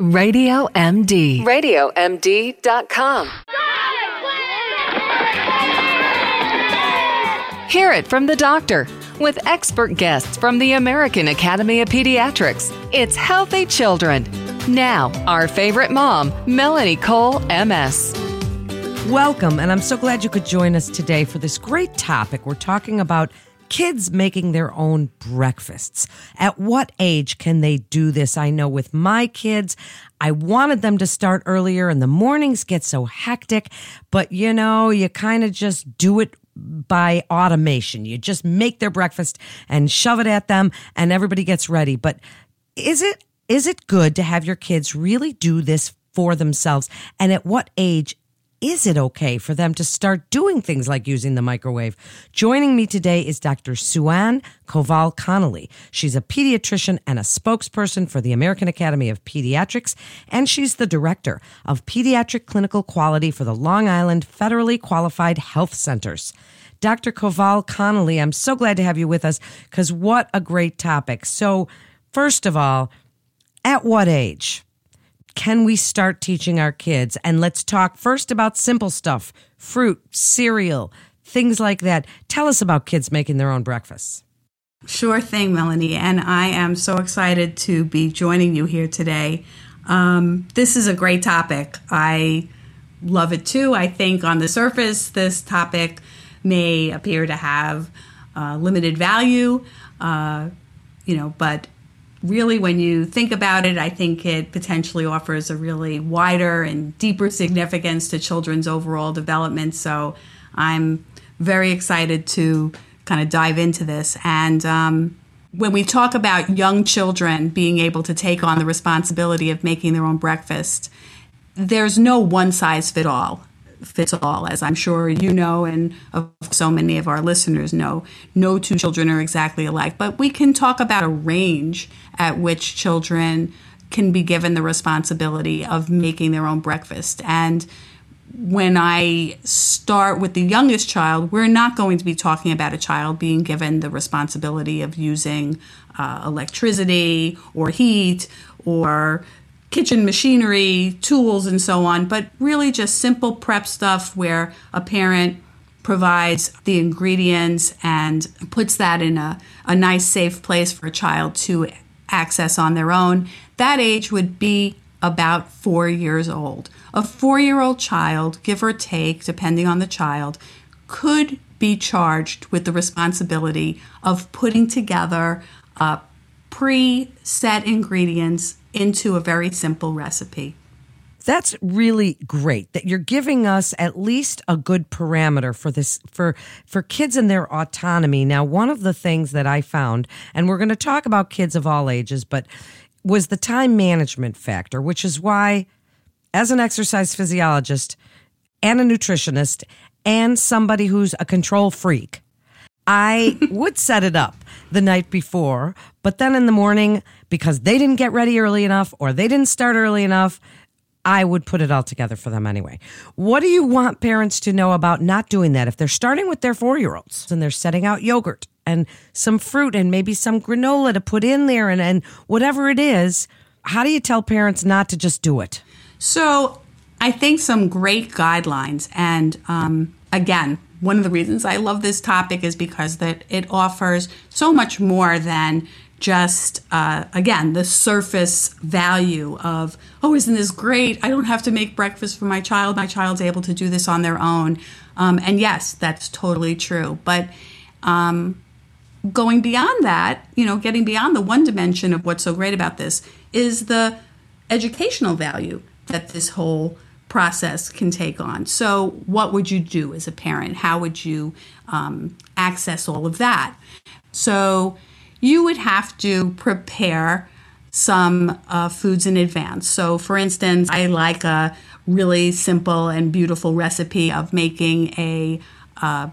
Radio MD. RadioMD.com. Hear it from the doctor with expert guests from the American Academy of Pediatrics. It's Healthy Children. Now, our favorite mom, Melanie Cole, MS. Welcome, and I'm so glad you could join us today for this great topic. We're talking about kids making their own breakfasts. At what age can they do this? I know with my kids, I wanted them to start earlier and the mornings get so hectic, but you know, you kind of just do it by automation. You just make their breakfast and shove it at them and everybody gets ready. But is it is it good to have your kids really do this for themselves? And at what age is it okay for them to start doing things like using the microwave? Joining me today is Dr. Suanne Kowal Connelly. She's a pediatrician and a spokesperson for the American Academy of Pediatrics, and she's the director of pediatric clinical quality for the Long Island Federally Qualified Health Centers. Dr. Kowal Connelly, I'm so glad to have you with us because what a great topic. So, first of all, at what age? Can we start teaching our kids? And let's talk first about simple stuff fruit, cereal, things like that. Tell us about kids making their own breakfasts. Sure thing, Melanie. And I am so excited to be joining you here today. Um, this is a great topic. I love it too. I think on the surface, this topic may appear to have uh, limited value, uh, you know, but really, when you think about it, I think it potentially offers a really wider and deeper significance to children's overall development. So I'm very excited to kind of dive into this. And um, when we talk about young children being able to take on the responsibility of making their own breakfast, there's no one size fit all fits all, as I'm sure you know, and so many of our listeners know. No two children are exactly alike, but we can talk about a range at which children can be given the responsibility of making their own breakfast. And when I start with the youngest child, we're not going to be talking about a child being given the responsibility of using uh, electricity or heat or kitchen machinery, tools, and so on, but really just simple prep stuff where a parent provides the ingredients and puts that in a, a nice, safe place for a child to access on their own. That age would be about four years old. A four year old child, give or take, depending on the child, could be charged with the responsibility of putting together a pre set ingredients into a very simple recipe. That's really great that you're giving us at least a good parameter for this for for kids and their autonomy. Now, one of the things that I found and we're going to talk about kids of all ages, but was the time management factor, which is why as an exercise physiologist and a nutritionist and somebody who's a control freak, I would set it up the night before, but then in the morning, because they didn't get ready early enough or they didn't start early enough, I would put it all together for them anyway. What do you want parents to know about not doing that? If they're starting with their four year olds and they're setting out yogurt and some fruit and maybe some granola to put in there and, and whatever it is, how do you tell parents not to just do it? So I think some great guidelines. And um, again, one of the reasons I love this topic is because that it offers so much more than just uh, again the surface value of oh isn't this great? I don't have to make breakfast for my child. My child's able to do this on their own. Um, and yes that's totally true. But um, going beyond that you know getting beyond the one dimension of what's so great about this is the educational value that this whole process can take on. So, what would you do as a parent? How would you um, access all of that? So, you would have to prepare some uh, foods in advance. So, for instance, I like a really simple and beautiful recipe of making a uh,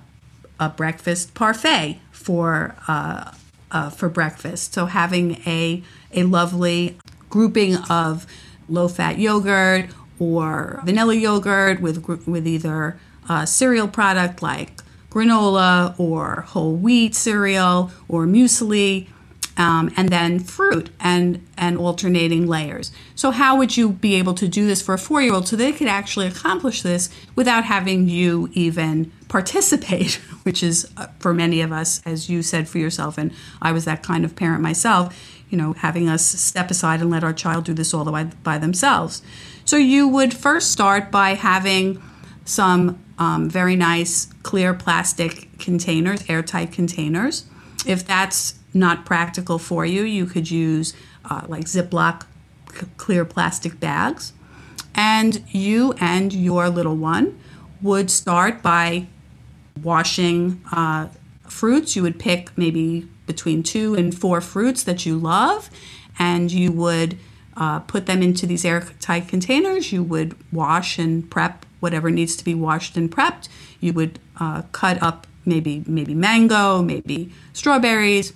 a breakfast parfait for uh, uh for breakfast. So, having a a lovely grouping of low fat yogurt or vanilla yogurt with with either a cereal product like granola or whole wheat cereal or muesli um, and then fruit and and alternating layers. So how would you be able to do this for a four year old so they could actually accomplish this without having you even participate, which is uh, for many of us, as you said for yourself, and I was that kind of parent myself. You know, having us step aside and let our child do this all the way by themselves. So you would first start by having some um, very nice clear plastic containers, airtight containers. If that's not practical for you, you could use uh, like Ziploc c- clear plastic bags. And you and your little one would start by washing uh, fruits. You would pick maybe between two and four fruits that you love, and you would uh, put them into these airtight containers. You would wash and prep whatever needs to be washed and prepped. You would uh, cut up maybe maybe mango, maybe strawberries,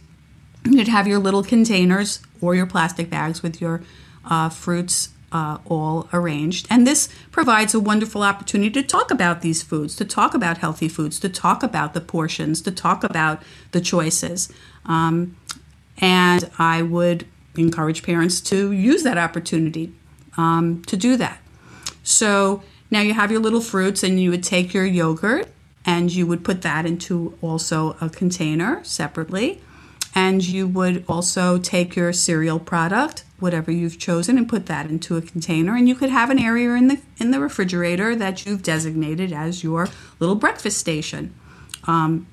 You'd have your little containers or your plastic bags with your uh, fruits uh, all arranged. And this provides a wonderful opportunity to talk about these foods, to talk about healthy foods, to talk about the portions, to talk about the choices. Um, and I would encourage parents to use that opportunity um, to do that. So now you have your little fruits, and you would take your yogurt and you would put that into also a container separately. And you would also take your cereal product whatever you've chosen and put that into a container. And you could have an area in the in the refrigerator that you've designated as your little breakfast station. Um,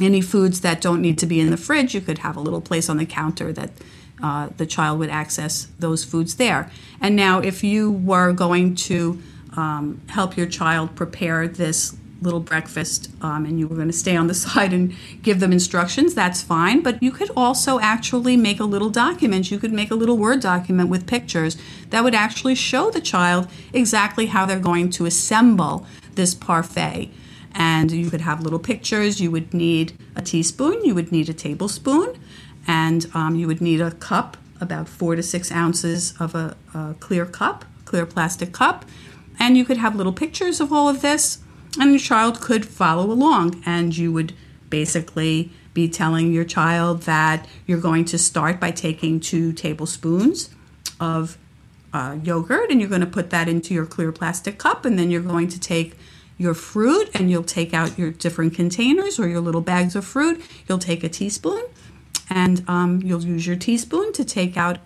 any foods that don't need to be in the fridge you could have a little place on the counter that uh, the child would access those foods there and now if you were going to um, help your child prepare this little breakfast um, and you were going to stay on the side and give them instructions, that's fine. But you could also actually make a little document. You could make a little Word document with pictures that would actually show the child exactly how they're going to assemble this parfait. And you could have little pictures. You would need a teaspoon, you would need a tablespoon, and um, you would need a cup, about four to six ounces of a, a clear cup, clear plastic cup. And you could have little pictures of all of this and your child could follow along and you would basically be telling your child that you're going to start by taking two tablespoons of uh, yogurt and you're going to put that into your clear plastic cup and then you're going to take your fruit and you'll take out your different containers or your little bags of fruit you'll take a teaspoon and um, you'll use your teaspoon to take out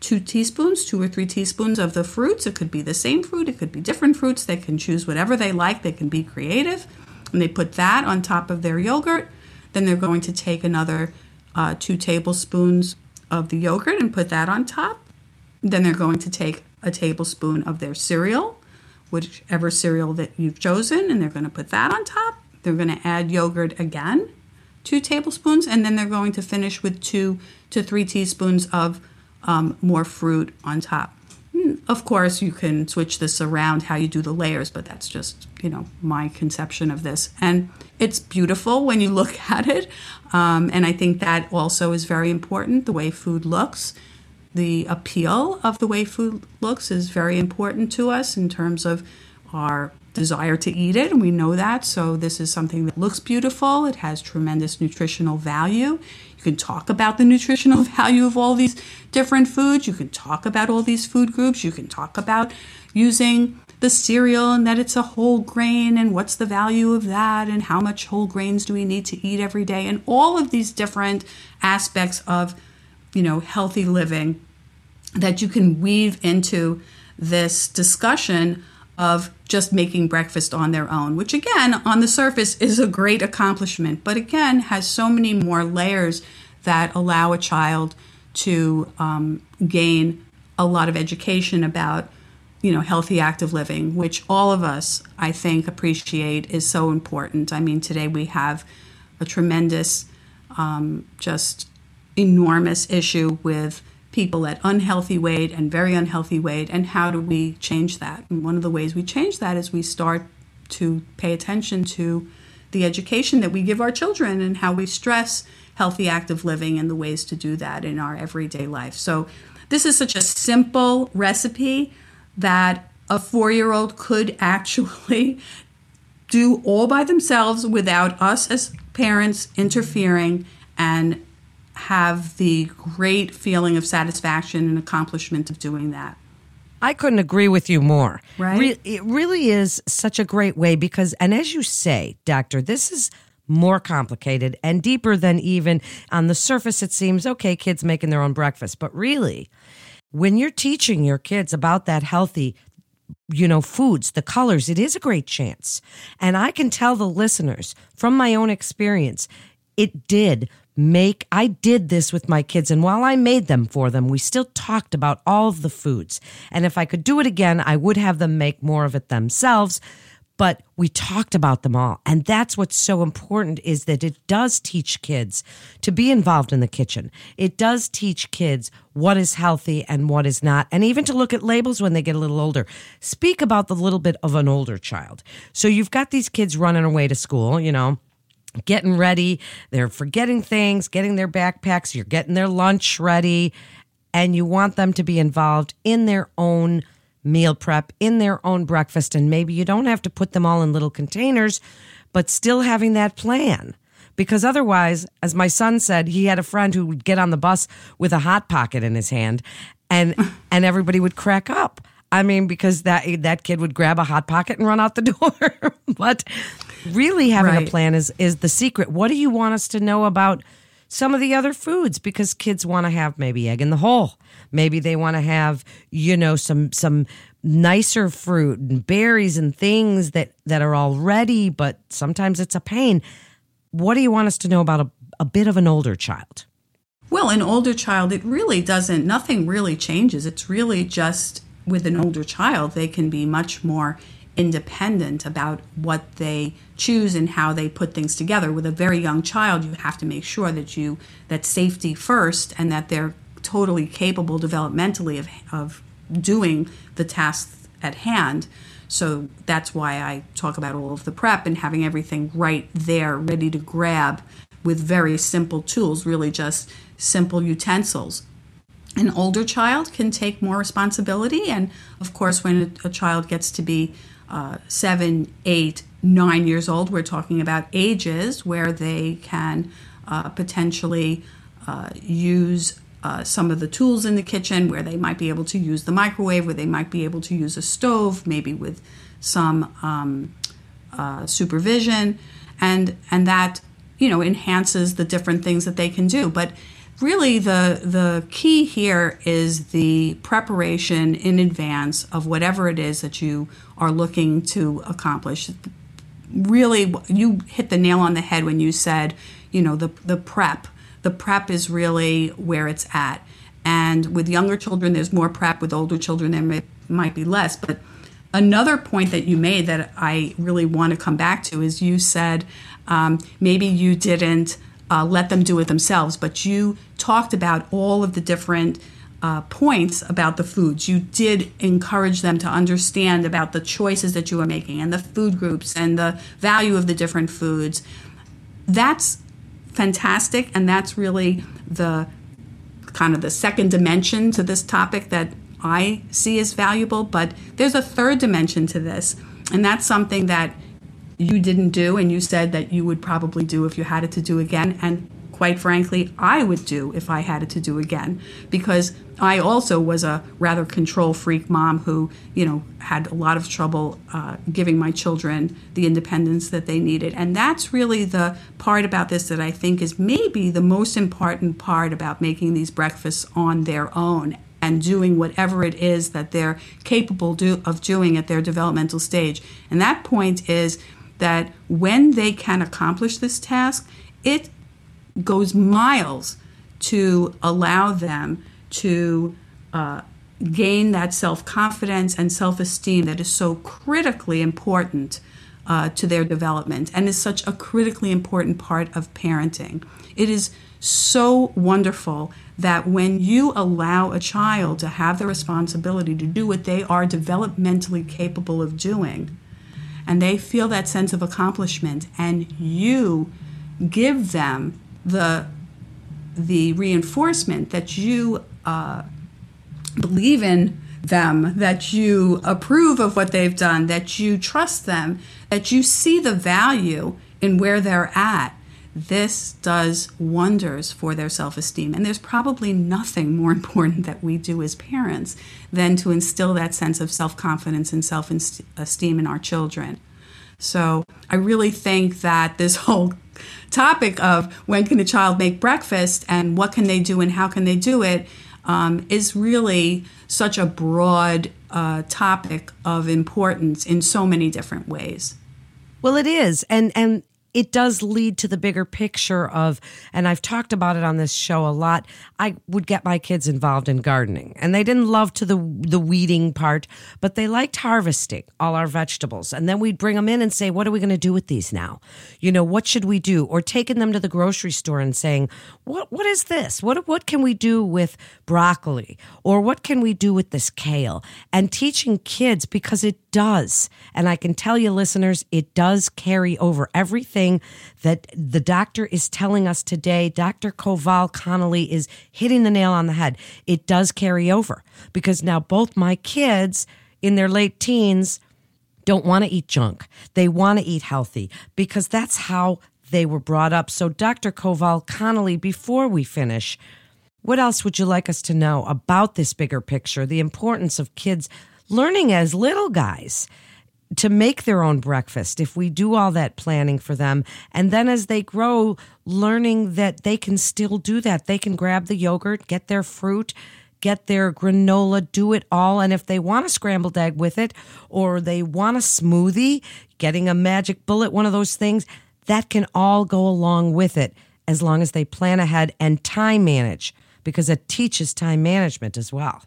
two teaspoons, two or three teaspoons of the fruits. It could be the same fruit, it could be different fruits. They can choose whatever they like, they can be creative. And they put that on top of their yogurt. Then they're going to take another uh, two tablespoons of the yogurt and put that on top. Then they're going to take a tablespoon of their cereal, whichever cereal that you've chosen, and they're going to put that on top. They're going to add yogurt again, two tablespoons, and then they're going to finish with two to three teaspoons of um, more fruit on top. Hmm, of course, you can switch this around how you do the layers, but that's just, you know, my conception of this. And it's beautiful when you look at it. Um, and I think that also is very important the way food looks. The appeal of the way food looks is very important to us in terms of our desire to eat it, and we know that. So, this is something that looks beautiful. It has tremendous nutritional value. You can talk about the nutritional value of all these different foods. You can talk about all these food groups. You can talk about using the cereal and that it's a whole grain and what's the value of that and how much whole grains do we need to eat every day and all of these different aspects of you know healthy living that you can weave into this discussion of just making breakfast on their own, which again, on the surface, is a great accomplishment, but again, has so many more layers that allow a child to um, gain a lot of education about you know healthy active living which all of us i think appreciate is so important. I mean today we have a tremendous um, just enormous issue with people at unhealthy weight and very unhealthy weight, and how do we change that? And one of the ways we change that is we start to pay attention to the education that we give our children and how we stress healthy active living and the ways to do that in our everyday life. So this is such a simple recipe that a 4-year-old could actually do all by themselves without us as parents interfering and have the great feeling of satisfaction and accomplishment of doing that. I couldn't agree with you more. Right. Re- it really is such a great way because, and as you say, Doctor, this is more complicated and deeper than even on the surface it seems okay, kids making their own breakfast. But really, when you're teaching your kids about that healthy, you know, foods, the colors, it is a great chance. And I can tell the listeners from my own experience, it did make I did this with my kids and while I made them for them we still talked about all of the foods. And if I could do it again I would have them make more of it themselves but we talked about them all. And that's what's so important is that it does teach kids to be involved in the kitchen. It does teach kids what is healthy and what is not and even to look at labels when they get a little older. Speak about the little bit of an older child. So you've got these kids running away to school you know getting ready. They're forgetting things, getting their backpacks, you're getting their lunch ready, and you want them to be involved in their own meal prep, in their own breakfast. And maybe you don't have to put them all in little containers, but still having that plan. Because otherwise, as my son said, he had a friend who would get on the bus with a hot pocket in his hand and and everybody would crack up. I mean, because that that kid would grab a hot pocket and run out the door. but really having Right. a plan is is the secret. What do you want us to know about some of the other foods? Because kids want to have maybe egg in the hole. Maybe they want to have, you know, some some nicer fruit and berries and things that that are all ready, but sometimes it's a pain. What do you want us to know about a, a bit of an older child? Well, an older child, it really doesn't, nothing really changes. It's really just with an older child, they can be much more independent about what they choose and how they put things together. With a very young child, you have to make sure that you, that safety first and that they're totally capable developmentally of, of doing the tasks at hand. So that's why I talk about all of the prep and having everything right there, ready to grab with very simple tools, really just simple utensils. An older child can take more responsibility, and of course, when a, a child gets to be uh, seven, eight, nine years old, we're talking about ages where they can uh, potentially uh, use uh, some of the tools in the kitchen, where they might be able to use the microwave, where they might be able to use a stove, maybe with some um, uh, supervision, and and that you know enhances the different things that they can do. But really, the the key here is the preparation in advance of whatever it is that you are looking to accomplish. Really, you hit the nail on the head when you said, you know, the the prep. The prep is really where it's at. And with younger children, there's more prep. With older children, there may, might be less. But another point that you made that I really want to come back to is you said um, maybe you didn't uh, let them do it themselves, but you talked about all of the different uh, points about the foods. You did encourage them to understand about the choices that you were making and the food groups and the value of the different foods. That's fantastic, and that's really the kind of the second dimension to this topic that I see as valuable. But there's a third dimension to this, and that's something that you didn't do, and you said that you would probably do if you had it to do again. And quite frankly, I would do if I had it to do again, because I also was a rather control freak mom who, you know, had a lot of trouble uh, giving my children the independence that they needed. And that's really the part about this that I think is maybe the most important part about making these breakfasts on their own and doing whatever it is that they're capable do, of doing at their developmental stage. And that point is that when they can accomplish this task, it goes miles to allow them to uh, gain that self confidence and self esteem that is so critically important uh, to their development and is such a critically important part of parenting. It is so wonderful that when you allow a child to have the responsibility to do what they are developmentally capable of doing, and they feel that sense of accomplishment, and you give them the the reinforcement that you uh, believe in them, that you approve of what they've done, that you trust them, that you see the value in where they're at, this does wonders for their self esteem. And there's probably nothing more important that we do as parents than to instill that sense of self confidence and self esteem in our children. So I really think that this whole topic of when can a child make breakfast and what can they do and how can they do it um, is really such a broad uh, topic of importance in so many different ways. Well, it is, and and it does lead to the bigger picture of, and I've talked about it on this show a lot. I would get my kids involved in gardening, and they didn't love to the the weeding part, but they liked harvesting all our vegetables. And then we'd bring them in and say, "What are we going to do with these now? You know, what should we do?" Or taking them to the grocery store and saying, "What what is this? What what can we do with broccoli? Or what can we do with this kale?" And teaching kids because it does, and I can tell you, listeners, it does carry over everything that the doctor is telling us today, Dr. Kowal Connelly is hitting the nail on the head. It does carry over because now both my kids in their late teens don't want to eat junk. They want to eat healthy because that's how they were brought up. So, Dr. Kowal Connelly, before we finish, what else would you like us to know about this bigger picture, the importance of kids learning as little guys to make their own breakfast if we do all that planning for them. And then as they grow, learning that they can still do that. They can grab the yogurt, get their fruit, get their granola, do it all. And if they want a scrambled egg with it or they want a smoothie, getting a magic bullet, one of those things, that can all go along with it as long as they plan ahead and time manage because it teaches time management as well.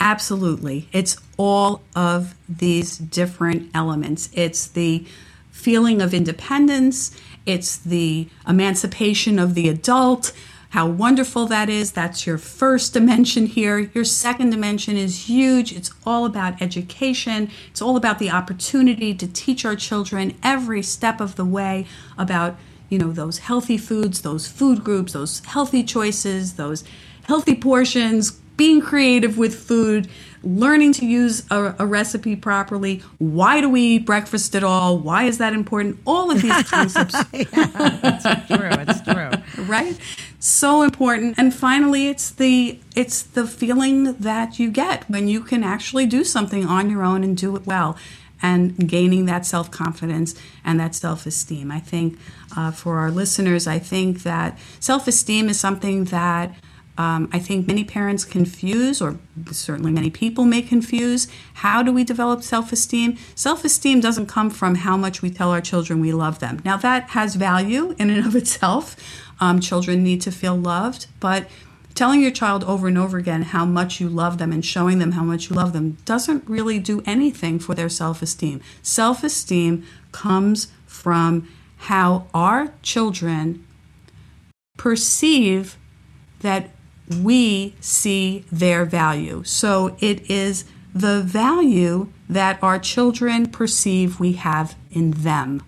Absolutely. It's all of these different elements. It's the feeling of independence, it's the emancipation of the adult, how wonderful that is. That's your first dimension here. Your second dimension is huge. It's all about education, it's all about the opportunity to teach our children every step of the way about. You know, those healthy foods, those food groups, those healthy choices, those healthy portions, being creative with food, learning to use a, a, recipe properly. Why do we eat breakfast at all? Why is that important? All of these concepts. yeah, it's true. It's true. right? So important. And finally, it's the it's the feeling that you get when you can actually do something on your own and do it well. And gaining that self confidence and that self esteem. I think uh, for our listeners, I think that self esteem is something that um, I think many parents confuse, or certainly many people may confuse, how do we develop self esteem? Self esteem doesn't come from how much we tell our children we love them. Now, that has value in and of itself. Um, children need to feel loved, but telling your child over and over again how much you love them and showing them how much you love them doesn't really do anything for their self esteem. Self esteem comes from how our children perceive that we see their value. So it is the value that our children perceive we have in them.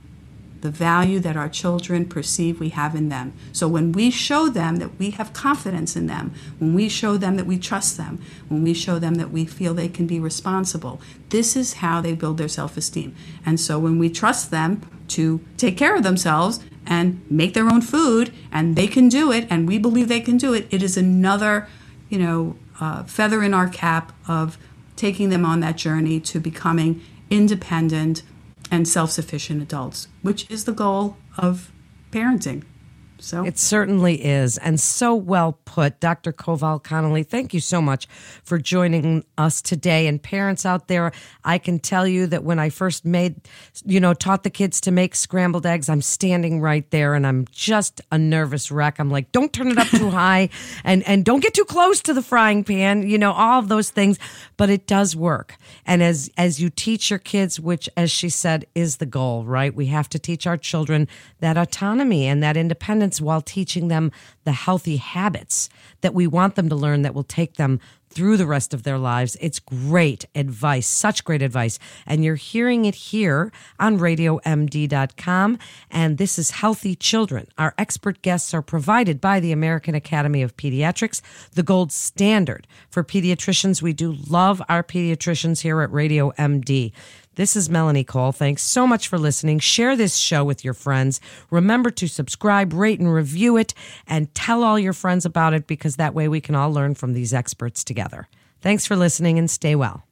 The value that our children perceive we have in them. So when we show them that we have confidence in them, when we show them that we trust them, when we show them that we feel they can be responsible, this is how they build their self esteem. And so when we trust them to take care of themselves, and make their own food and they can do it and we believe they can do it. It is another you know uh, feather in our cap of taking them on that journey to becoming independent and self-sufficient adults which is the goal of parenting so it certainly is, and so well put, Dr. Kowal Connelly. Thank you so much for joining us today. And parents out there, I can tell you that when I first made, you know, taught the kids to make scrambled eggs, I'm standing right there, and I'm just a nervous wreck. I'm like, don't turn it up too high, and and don't get too close to the frying pan. You know, all of those things, but it does work. And as as you teach your kids, which, as she said, is the goal, right? We have to teach our children that autonomy and that independence while teaching them the healthy habits that we want them to learn that will take them through the rest of their lives. It's great advice, such great advice. And you're hearing it here on radiomd.com. And this is Healthy Children. Our expert guests are provided by the American Academy of Pediatrics, the gold standard for pediatricians. We do love our pediatricians here at Radio MD. This is Melanie Cole. Thanks so much for listening. Share this show with your friends. Remember to subscribe, rate, and review it, and tell all your friends about it because that way we can all learn from these experts together. Thanks for listening and stay well.